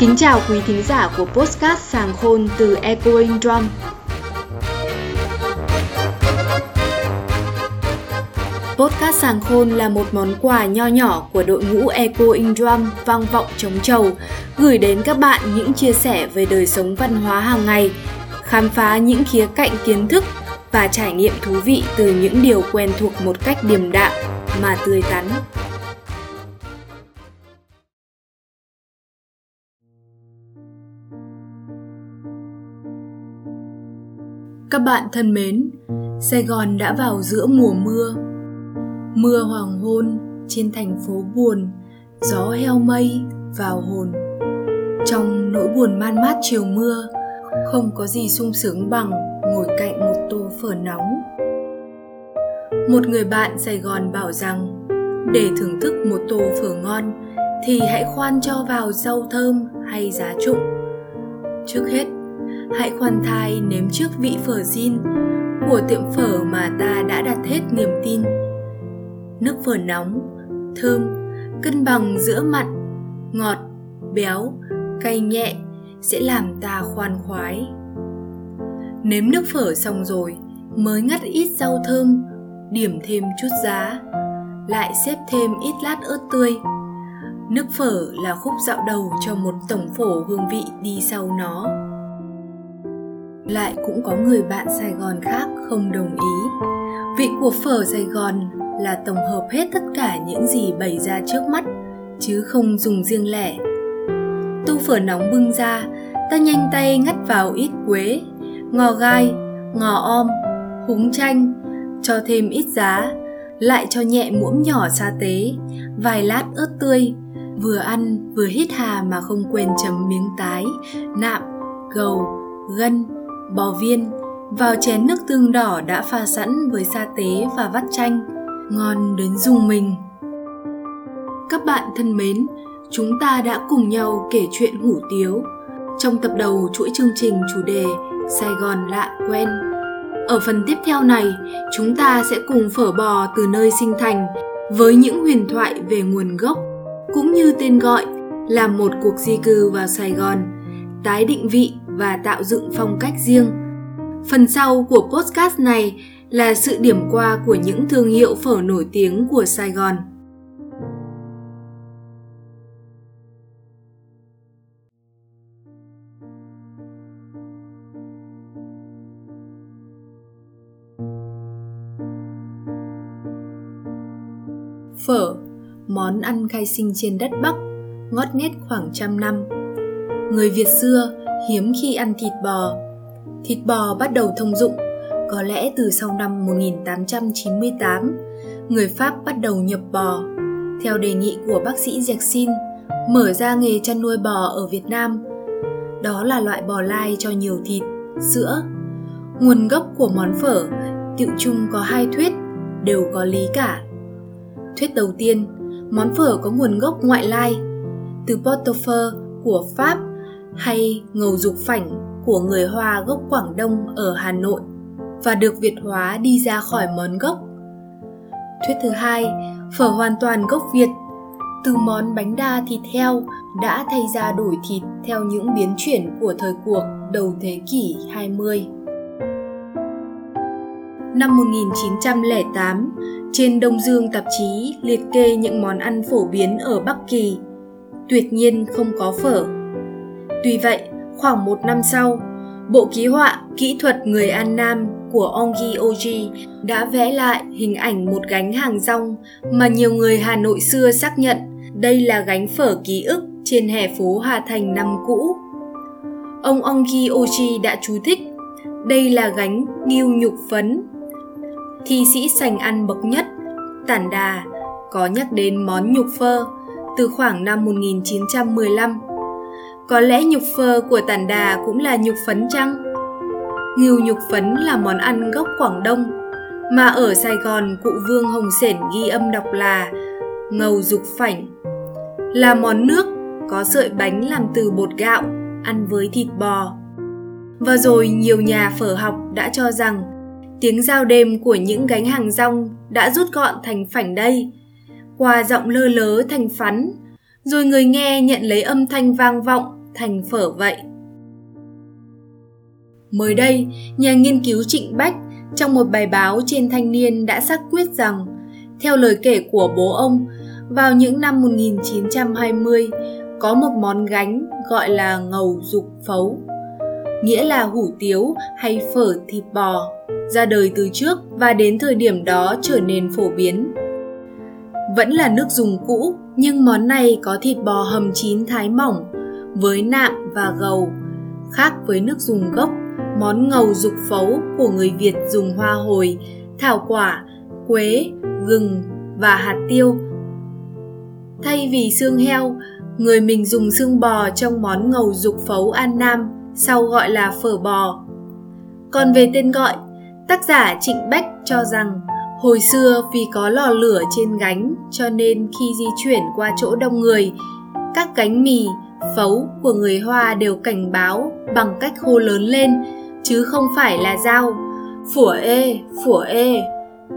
Kính chào quý thính giả của Postcard Sàng Khôn từ Echoing Drum. Podcast Sàng Khôn là một món quà nho nhỏ của đội ngũ Echoing Drum vang vọng chống trầu, gửi đến các bạn những chia sẻ về đời sống văn hóa hàng ngày, khám phá những khía cạnh kiến thức và trải nghiệm thú vị từ những điều quen thuộc một cách điềm đạm mà tươi tắn. Các bạn thân mến, Sài Gòn đã vào giữa mùa mưa. Mưa hoàng hôn trên thành phố buồn, gió heo mây vào hồn. Trong nỗi buồn man mát chiều mưa, không có gì sung sướng bằng ngồi cạnh một tô phở nóng. Một người bạn Sài Gòn bảo rằng để thưởng thức một tô phở ngon thì hãy khoan cho vào rau thơm hay giá trụng. Trước hết, hãy khoan thai nếm trước vị phở zin của tiệm phở mà ta đã đặt hết niềm tin. Nước phở nóng, thơm, cân bằng giữa mặn, ngọt, béo, cay nhẹ sẽ làm ta khoan khoái. Nếm nước phở xong rồi, mới ngắt ít rau thơm, điểm thêm chút giá, lại xếp thêm ít lát ớt tươi. Nước phở là khúc dạo đầu cho một tổng phổ hương vị đi sau nó lại cũng có người bạn Sài Gòn khác không đồng ý. Vị của phở Sài Gòn là tổng hợp hết tất cả những gì bày ra trước mắt, chứ không dùng riêng lẻ. Tu phở nóng bưng ra, ta nhanh tay ngắt vào ít quế, ngò gai, ngò om, húng chanh, cho thêm ít giá, lại cho nhẹ muỗng nhỏ sa tế, vài lát ớt tươi, vừa ăn vừa hít hà mà không quên chấm miếng tái, nạm, gầu, gân, bò viên vào chén nước tương đỏ đã pha sẵn với sa tế và vắt chanh, ngon đến dùng mình. Các bạn thân mến, chúng ta đã cùng nhau kể chuyện hủ tiếu trong tập đầu chuỗi chương trình chủ đề Sài Gòn lạ quen. Ở phần tiếp theo này, chúng ta sẽ cùng phở bò từ nơi sinh thành với những huyền thoại về nguồn gốc cũng như tên gọi là một cuộc di cư vào Sài Gòn, tái định vị và tạo dựng phong cách riêng. Phần sau của podcast này là sự điểm qua của những thương hiệu phở nổi tiếng của Sài Gòn. Phở, món ăn khai sinh trên đất Bắc, ngót nghét khoảng trăm năm. Người Việt xưa hiếm khi ăn thịt bò. Thịt bò bắt đầu thông dụng có lẽ từ sau năm 1898, người Pháp bắt đầu nhập bò. Theo đề nghị của bác sĩ Jackson, mở ra nghề chăn nuôi bò ở Việt Nam. Đó là loại bò lai cho nhiều thịt, sữa. Nguồn gốc của món phở tiệu chung có hai thuyết, đều có lý cả. Thuyết đầu tiên, món phở có nguồn gốc ngoại lai, từ Portofer của Pháp hay ngầu dục phảnh của người Hoa gốc Quảng Đông ở Hà Nội và được Việt hóa đi ra khỏi món gốc. Thuyết thứ hai, phở hoàn toàn gốc Việt, từ món bánh đa thịt heo đã thay ra đổi thịt theo những biến chuyển của thời cuộc đầu thế kỷ 20. Năm 1908, trên Đông Dương tạp chí liệt kê những món ăn phổ biến ở Bắc Kỳ. Tuyệt nhiên không có phở Tuy vậy, khoảng một năm sau, bộ ký họa Kỹ thuật người An Nam của Ongi Oji đã vẽ lại hình ảnh một gánh hàng rong mà nhiều người Hà Nội xưa xác nhận đây là gánh phở ký ức trên hè phố Hà Thành năm cũ. Ông Ongi Oji đã chú thích đây là gánh nghiêu nhục phấn. Thi sĩ sành ăn bậc nhất, Tản Đà, có nhắc đến món nhục phơ từ khoảng năm 1915 có lẽ nhục phơ của tản đà cũng là nhục phấn chăng? Ngưu nhục phấn là món ăn gốc Quảng Đông, mà ở Sài Gòn cụ Vương Hồng Sển ghi âm đọc là ngầu dục phảnh. Là món nước có sợi bánh làm từ bột gạo, ăn với thịt bò. Và rồi nhiều nhà phở học đã cho rằng tiếng giao đêm của những gánh hàng rong đã rút gọn thành phảnh đây, qua giọng lơ lớ thành phắn, rồi người nghe nhận lấy âm thanh vang vọng thành phở vậy. Mới đây, nhà nghiên cứu Trịnh Bách trong một bài báo trên Thanh niên đã xác quyết rằng, theo lời kể của bố ông, vào những năm 1920 có một món gánh gọi là ngầu dục phấu, nghĩa là hủ tiếu hay phở thịt bò, ra đời từ trước và đến thời điểm đó trở nên phổ biến. Vẫn là nước dùng cũ, nhưng món này có thịt bò hầm chín thái mỏng, với nạm và gầu, khác với nước dùng gốc món ngầu dục phấu của người Việt dùng hoa hồi, thảo quả, quế, gừng và hạt tiêu. Thay vì xương heo, người mình dùng xương bò trong món ngầu dục phấu An Nam, sau gọi là phở bò. Còn về tên gọi, tác giả Trịnh Bách cho rằng hồi xưa vì có lò lửa trên gánh cho nên khi di chuyển qua chỗ đông người, các gánh mì, phấu của người Hoa đều cảnh báo bằng cách hô lớn lên chứ không phải là dao. Phủa ê, phủa ê,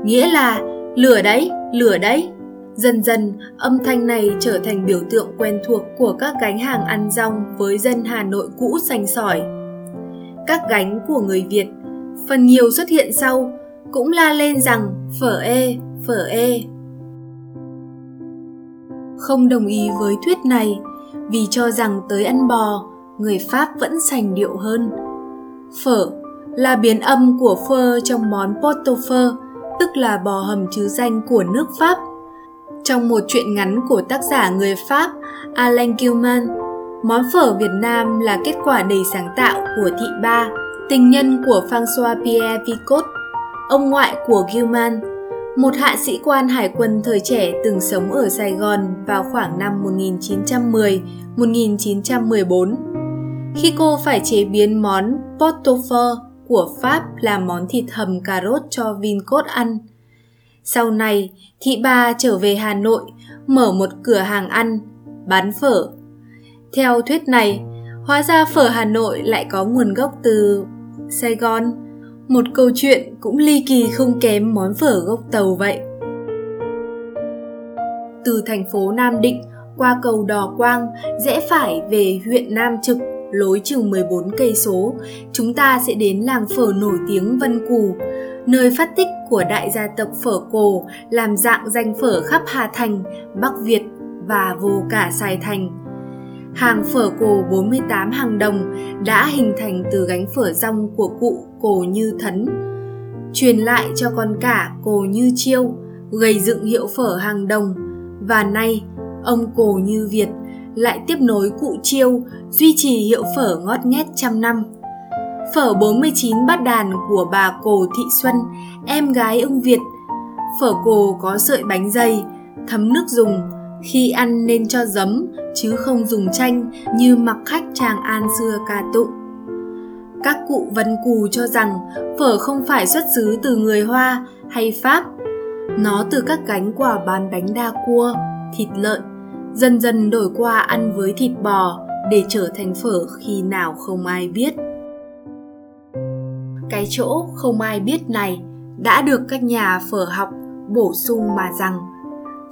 nghĩa là lửa đấy, lửa đấy. Dần dần, âm thanh này trở thành biểu tượng quen thuộc của các gánh hàng ăn rong với dân Hà Nội cũ sành sỏi. Các gánh của người Việt, phần nhiều xuất hiện sau, cũng la lên rằng phở ê, phở ê. Không đồng ý với thuyết này, vì cho rằng tới ăn bò, người Pháp vẫn sành điệu hơn – Phở là biến âm của phơ trong món pot-au-feu, tức là bò hầm chứ danh của nước Pháp. Trong một truyện ngắn của tác giả người Pháp Alain Gilman, món phở Việt Nam là kết quả đầy sáng tạo của Thị Ba, tình nhân của François Pierre Vicot, ông ngoại của Gilman, một hạ sĩ quan hải quân thời trẻ từng sống ở Sài Gòn vào khoảng năm 1910-1914 khi cô phải chế biến món pot-au-feu của Pháp làm món thịt hầm cà rốt cho Vincot ăn. Sau này, thị bà trở về Hà Nội, mở một cửa hàng ăn, bán phở. Theo thuyết này, hóa ra phở Hà Nội lại có nguồn gốc từ Sài Gòn. Một câu chuyện cũng ly kỳ không kém món phở gốc tàu vậy. Từ thành phố Nam Định qua cầu Đò Quang rẽ phải về huyện Nam Trực lối chừng 14 cây số, chúng ta sẽ đến làng phở nổi tiếng Vân Cù, nơi phát tích của đại gia tộc phở cổ làm dạng danh phở khắp Hà Thành, Bắc Việt và vô cả Sài Thành. Hàng phở cổ 48 hàng đồng đã hình thành từ gánh phở rong của cụ cổ như thấn, truyền lại cho con cả cổ như chiêu, gây dựng hiệu phở hàng đồng, và nay ông cổ như Việt lại tiếp nối cụ chiêu, duy trì hiệu phở ngót nghét trăm năm. Phở 49 bát đàn của bà Cổ Thị Xuân, em gái ông Việt. Phở cổ có sợi bánh dày, thấm nước dùng, khi ăn nên cho giấm chứ không dùng chanh như mặc khách tràng an xưa ca tụng. Các cụ vân cù cho rằng phở không phải xuất xứ từ người Hoa hay Pháp. Nó từ các cánh quả bán bánh đa cua, thịt lợn, dần dần đổi qua ăn với thịt bò để trở thành phở khi nào không ai biết cái chỗ không ai biết này đã được các nhà phở học bổ sung mà rằng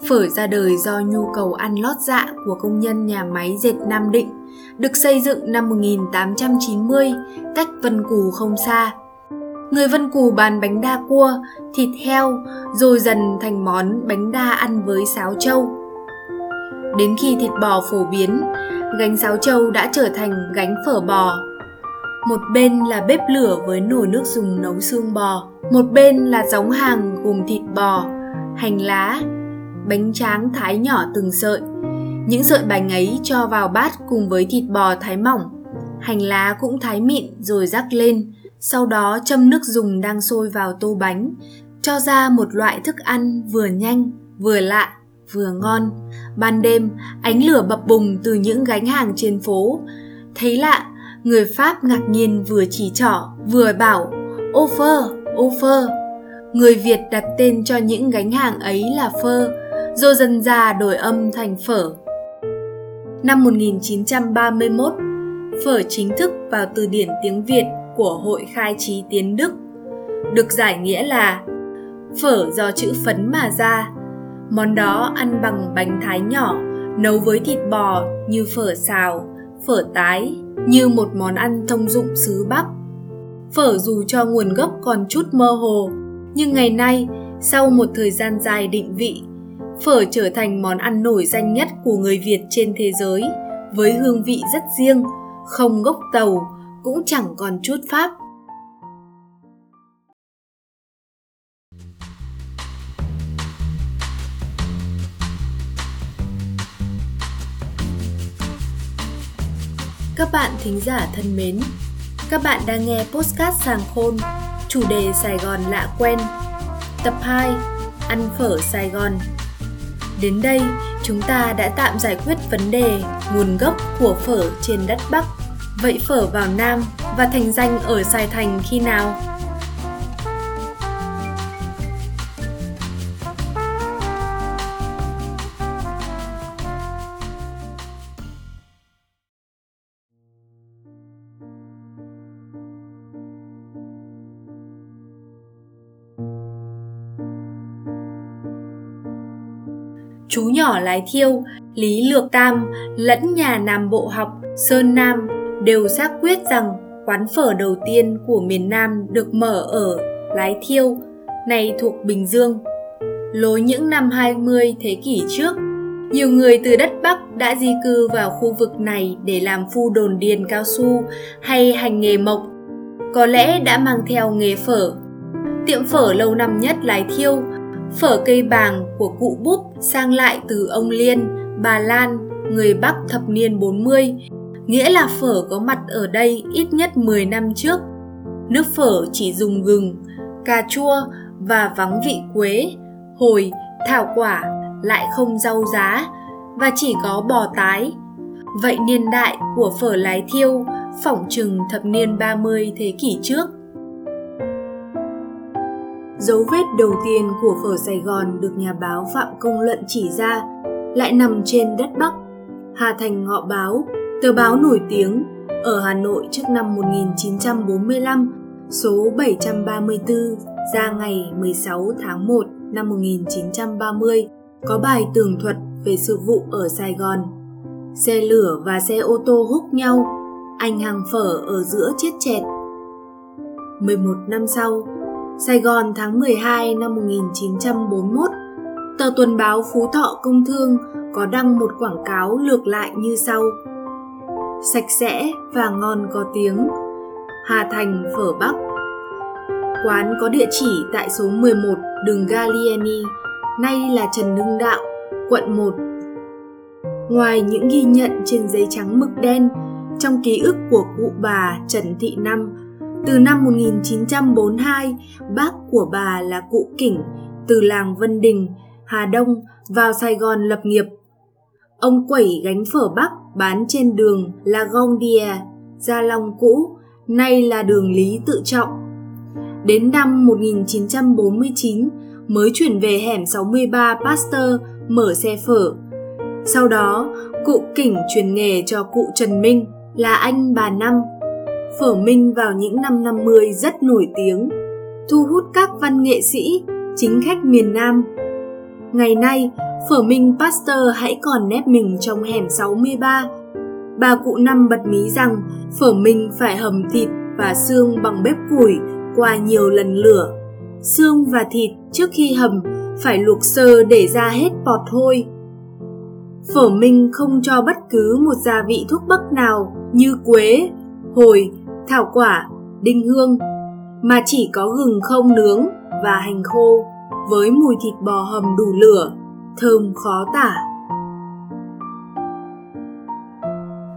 phở ra đời do nhu cầu ăn lót dạ của công nhân nhà máy dệt Nam Định, được xây dựng năm 1890, cách Vân Cù không xa. Người Vân Cù bán bánh đa cua, thịt heo, rồi dần thành món bánh đa ăn với sáo trâu. Đến khi thịt bò phổ biến, gánh sáo trâu đã trở thành gánh phở bò. Một bên là bếp lửa với nồi nước dùng nấu xương bò, một bên là giống hàng gồm thịt bò, hành lá, bánh tráng thái nhỏ từng sợi. Những sợi bánh ấy cho vào bát cùng với thịt bò thái mỏng. Hành lá cũng thái mịn rồi rắc lên, sau đó châm nước dùng đang sôi vào tô bánh, cho ra một loại thức ăn vừa nhanh, vừa lạ, vừa ngon. Ban đêm, ánh lửa bập bùng từ những gánh hàng trên phố. Thấy lạ, người Pháp ngạc nhiên vừa chỉ trỏ, vừa bảo ô phơ, ô phơ. Người Việt đặt tên cho những gánh hàng ấy là phơ, rồi dần ra đổi âm thành phở. Năm 1931, phở chính thức vào từ điển tiếng Việt của Hội Khai Trí Tiến Đức, được giải nghĩa là phở do chữ phấn mà ra, Món đó ăn bằng bánh thái nhỏ, nấu với thịt bò như phở xào, phở tái như một món ăn thông dụng xứ Bắc. Phở dù cho nguồn gốc còn chút mơ hồ, nhưng ngày nay, sau một thời gian dài định vị, phở trở thành món ăn nổi danh nhất của người Việt trên thế giới, với hương vị rất riêng, không gốc tàu, cũng chẳng còn chút Pháp Các bạn thính giả thân mến, các bạn đang nghe Postcard Sàng Khôn, chủ đề Sài Gòn lạ quen, tập 2, Ăn phở Sài Gòn. Đến đây, chúng ta đã tạm giải quyết vấn đề nguồn gốc của phở trên đất Bắc. Vậy phở vào Nam và thành danh ở Sài Thành khi nào? Nhỏ lái thiêu, Lý Lược Tam lẫn nhà Nam Bộ học Sơn Nam đều xác quyết rằng quán phở đầu tiên của miền Nam được mở ở Lái Thiêu, này thuộc Bình Dương. Lối những năm 20 thế kỷ trước, nhiều người từ đất Bắc đã di cư vào khu vực này để làm phu đồn điền cao su hay hành nghề mộc. Có lẽ đã mang theo nghề phở. Tiệm phở lâu năm nhất Lái Thiêu Phở cây bàng của cụ Búp sang lại từ ông Liên, bà Lan, người Bắc thập niên 40, nghĩa là phở có mặt ở đây ít nhất 10 năm trước. Nước phở chỉ dùng gừng, cà chua và vắng vị quế, hồi, thảo quả, lại không rau giá và chỉ có bò tái. Vậy niên đại của phở lái thiêu phỏng chừng thập niên 30 thế kỷ trước. Dấu vết đầu tiên của phở Sài Gòn được nhà báo Phạm Công Luận chỉ ra lại nằm trên đất Bắc. Hà Thành Ngọ Báo, tờ báo nổi tiếng ở Hà Nội trước năm 1945, số 734 ra ngày 16 tháng 1 năm 1930 có bài tường thuật về sự vụ ở Sài Gòn. Xe lửa và xe ô tô húc nhau, anh hàng phở ở giữa chết chẹt. 11 năm sau, Sài Gòn tháng 12 năm 1941, tờ tuần báo Phú Thọ Công Thương có đăng một quảng cáo lược lại như sau. Sạch sẽ và ngon có tiếng, Hà Thành phở Bắc. Quán có địa chỉ tại số 11 đường Gallieni, nay là Trần Hưng Đạo, quận 1. Ngoài những ghi nhận trên giấy trắng mực đen, trong ký ức của cụ bà Trần Thị Năm từ năm 1942, bác của bà là cụ Kỉnh từ làng Vân Đình, Hà Đông vào Sài Gòn lập nghiệp. Ông quẩy gánh phở Bắc bán trên đường La Gondia, Gia Long cũ, nay là đường Lý Tự Trọng. Đến năm 1949 mới chuyển về hẻm 63 Pasteur mở xe phở. Sau đó, cụ Kỉnh truyền nghề cho cụ Trần Minh là anh bà Năm Phở Minh vào những năm 50 rất nổi tiếng, thu hút các văn nghệ sĩ, chính khách miền Nam. Ngày nay, phở Minh Pasteur hãy còn nép mình trong hẻm 63. Bà cụ Năm bật mí rằng phở Minh phải hầm thịt và xương bằng bếp củi qua nhiều lần lửa. Xương và thịt trước khi hầm phải luộc sơ để ra hết bọt hôi. Phở Minh không cho bất cứ một gia vị thuốc bắc nào như quế, hồi thảo quả, đinh hương, mà chỉ có gừng không nướng và hành khô với mùi thịt bò hầm đủ lửa, thơm khó tả.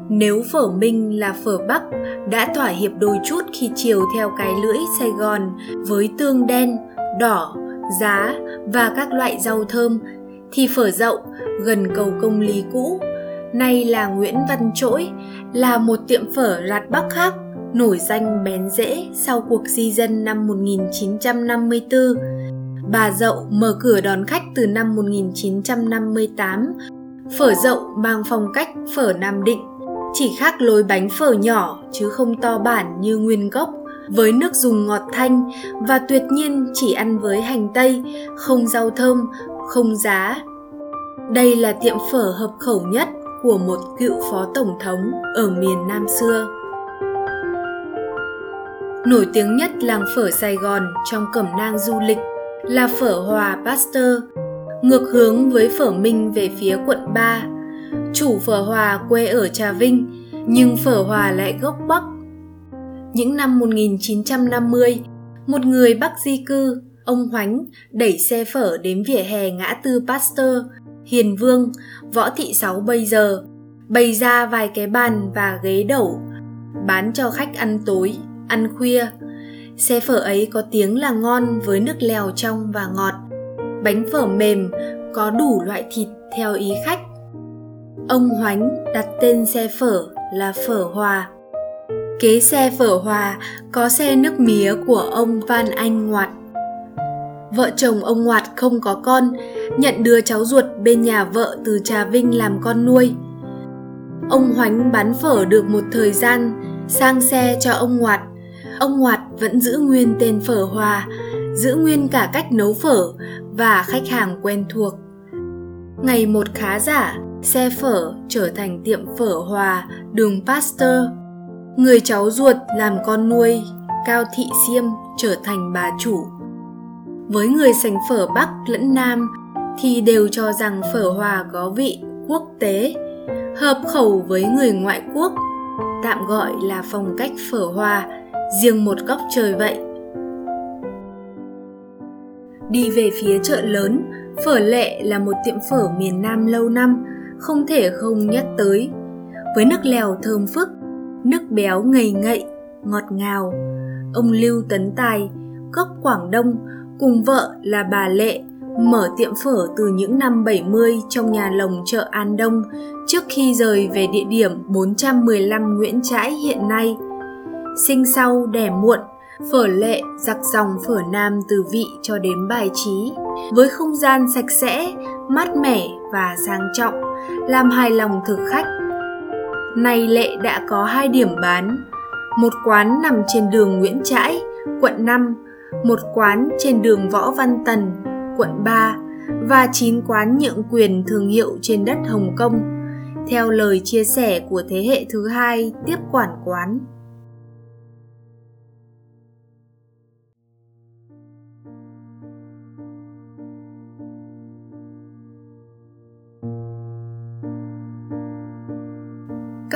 Nếu phở Minh là phở Bắc đã thỏa hiệp đôi chút khi chiều theo cái lưỡi Sài Gòn với tương đen, đỏ, giá và các loại rau thơm thì phở dậu gần cầu công lý cũ nay là Nguyễn Văn Trỗi là một tiệm phở rạt Bắc khác nổi danh bén rễ sau cuộc di dân năm 1954. Bà Dậu mở cửa đón khách từ năm 1958. Phở Dậu mang phong cách phở Nam Định, chỉ khác lối bánh phở nhỏ chứ không to bản như nguyên gốc với nước dùng ngọt thanh và tuyệt nhiên chỉ ăn với hành tây, không rau thơm, không giá. Đây là tiệm phở hợp khẩu nhất của một cựu phó tổng thống ở miền Nam xưa. Nổi tiếng nhất làng phở Sài Gòn trong cẩm nang du lịch là phở Hòa Pasteur, ngược hướng với phở Minh về phía quận 3. Chủ phở Hòa quê ở Trà Vinh, nhưng phở Hòa lại gốc Bắc. Những năm 1950, một người Bắc di cư, ông Hoánh, đẩy xe phở đến vỉa hè ngã tư Pasteur, Hiền Vương, Võ Thị Sáu bây giờ, bày ra vài cái bàn và ghế đẩu, bán cho khách ăn tối, ăn khuya. Xe phở ấy có tiếng là ngon với nước lèo trong và ngọt. Bánh phở mềm, có đủ loại thịt theo ý khách. Ông Hoánh đặt tên xe phở là Phở Hòa. Kế xe Phở Hòa có xe nước mía của ông Van Anh Ngoạt. Vợ chồng ông Ngoạt không có con, nhận đưa cháu ruột bên nhà vợ từ Trà Vinh làm con nuôi. Ông Hoánh bán phở được một thời gian, sang xe cho ông Ngoạt. Ông Ngoạt vẫn giữ nguyên tên phở Hòa, giữ nguyên cả cách nấu phở và khách hàng quen thuộc. Ngày một khá giả, xe phở trở thành tiệm phở Hòa, đường Pasteur. Người cháu ruột làm con nuôi, Cao Thị Siêm trở thành bà chủ. Với người sành phở Bắc lẫn Nam thì đều cho rằng phở Hòa có vị quốc tế, hợp khẩu với người ngoại quốc, tạm gọi là phong cách phở Hòa, riêng một góc trời vậy. Đi về phía chợ lớn, Phở Lệ là một tiệm phở miền Nam lâu năm, không thể không nhắc tới. Với nước lèo thơm phức, nước béo ngầy ngậy, ngọt ngào. Ông Lưu Tấn Tài, gốc Quảng Đông, cùng vợ là bà Lệ, mở tiệm phở từ những năm 70 trong nhà lồng chợ An Đông trước khi rời về địa điểm 415 Nguyễn Trãi hiện nay. Sinh sau đẻ muộn, phở lệ giặc dòng phở nam từ vị cho đến bài trí. Với không gian sạch sẽ mát mẻ và sang trọng làm hài lòng thực khách. Nay lệ đã có hai điểm bán. Một quán nằm trên đường Nguyễn Trãi, quận 5, một quán trên đường Võ Văn Tần, quận 3 và 9 quán nhượng quyền thương hiệu trên đất Hồng Kông, theo lời chia sẻ của thế hệ thứ hai tiếp quản quán.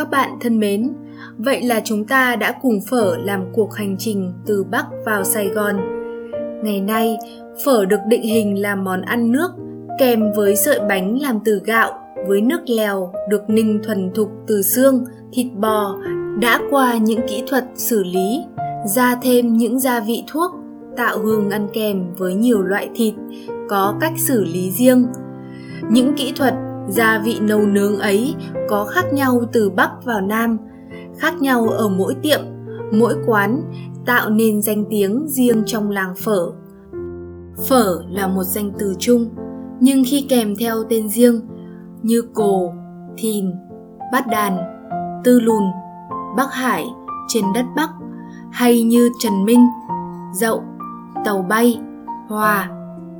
Các bạn thân mến, vậy là chúng ta đã cùng phở làm cuộc hành trình từ Bắc vào Sài Gòn. Ngày nay, phở được định hình là món ăn nước kèm với sợi bánh làm từ gạo với nước lèo được ninh thuần thục từ xương, thịt bò đã qua những kỹ thuật xử lý, ra thêm những gia vị thuốc tạo hương ăn kèm với nhiều loại thịt có cách xử lý riêng. Những kỹ thuật gia vị nấu nướng ấy có khác nhau từ bắc vào nam, khác nhau ở mỗi tiệm, mỗi quán, tạo nên danh tiếng riêng trong làng phở. Phở là một danh từ chung, nhưng khi kèm theo tên riêng như cồ, thìn, bát đàn, tư lùn, bắc hải, trên đất bắc, hay như trần minh, dậu, tàu bay, hòa,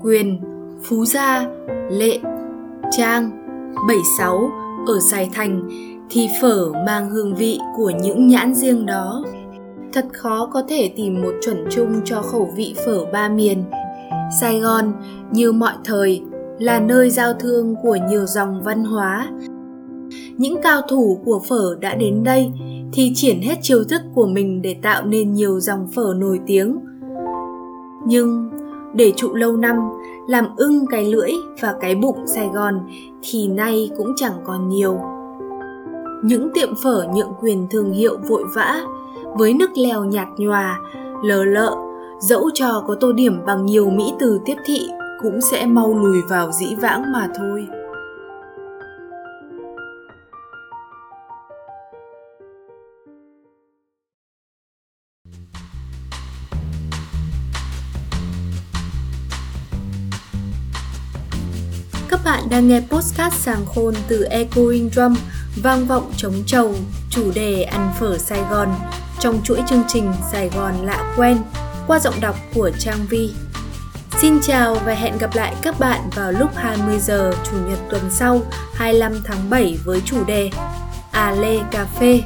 quyền, phú gia, lệ, trang 76 ở Sài Thành thì phở mang hương vị của những nhãn riêng đó. Thật khó có thể tìm một chuẩn chung cho khẩu vị phở ba miền. Sài Gòn như mọi thời là nơi giao thương của nhiều dòng văn hóa. Những cao thủ của phở đã đến đây thì triển hết chiêu thức của mình để tạo nên nhiều dòng phở nổi tiếng. Nhưng để trụ lâu năm, làm ưng cái lưỡi và cái bụng Sài Gòn thì nay cũng chẳng còn nhiều. Những tiệm phở nhượng quyền thương hiệu vội vã, với nước lèo nhạt nhòa, lờ lợ, dẫu cho có tô điểm bằng nhiều mỹ từ tiếp thị cũng sẽ mau lùi vào dĩ vãng mà thôi. Các bạn đang nghe postcard sàng khôn từ Echoing Drum, vang vọng chống trầu chủ đề ăn phở Sài Gòn, trong chuỗi chương trình Sài Gòn lạ quen, qua giọng đọc của Trang Vi. Xin chào và hẹn gặp lại các bạn vào lúc 20 giờ Chủ nhật tuần sau 25 tháng 7 với chủ đề À Lê Cà Phê.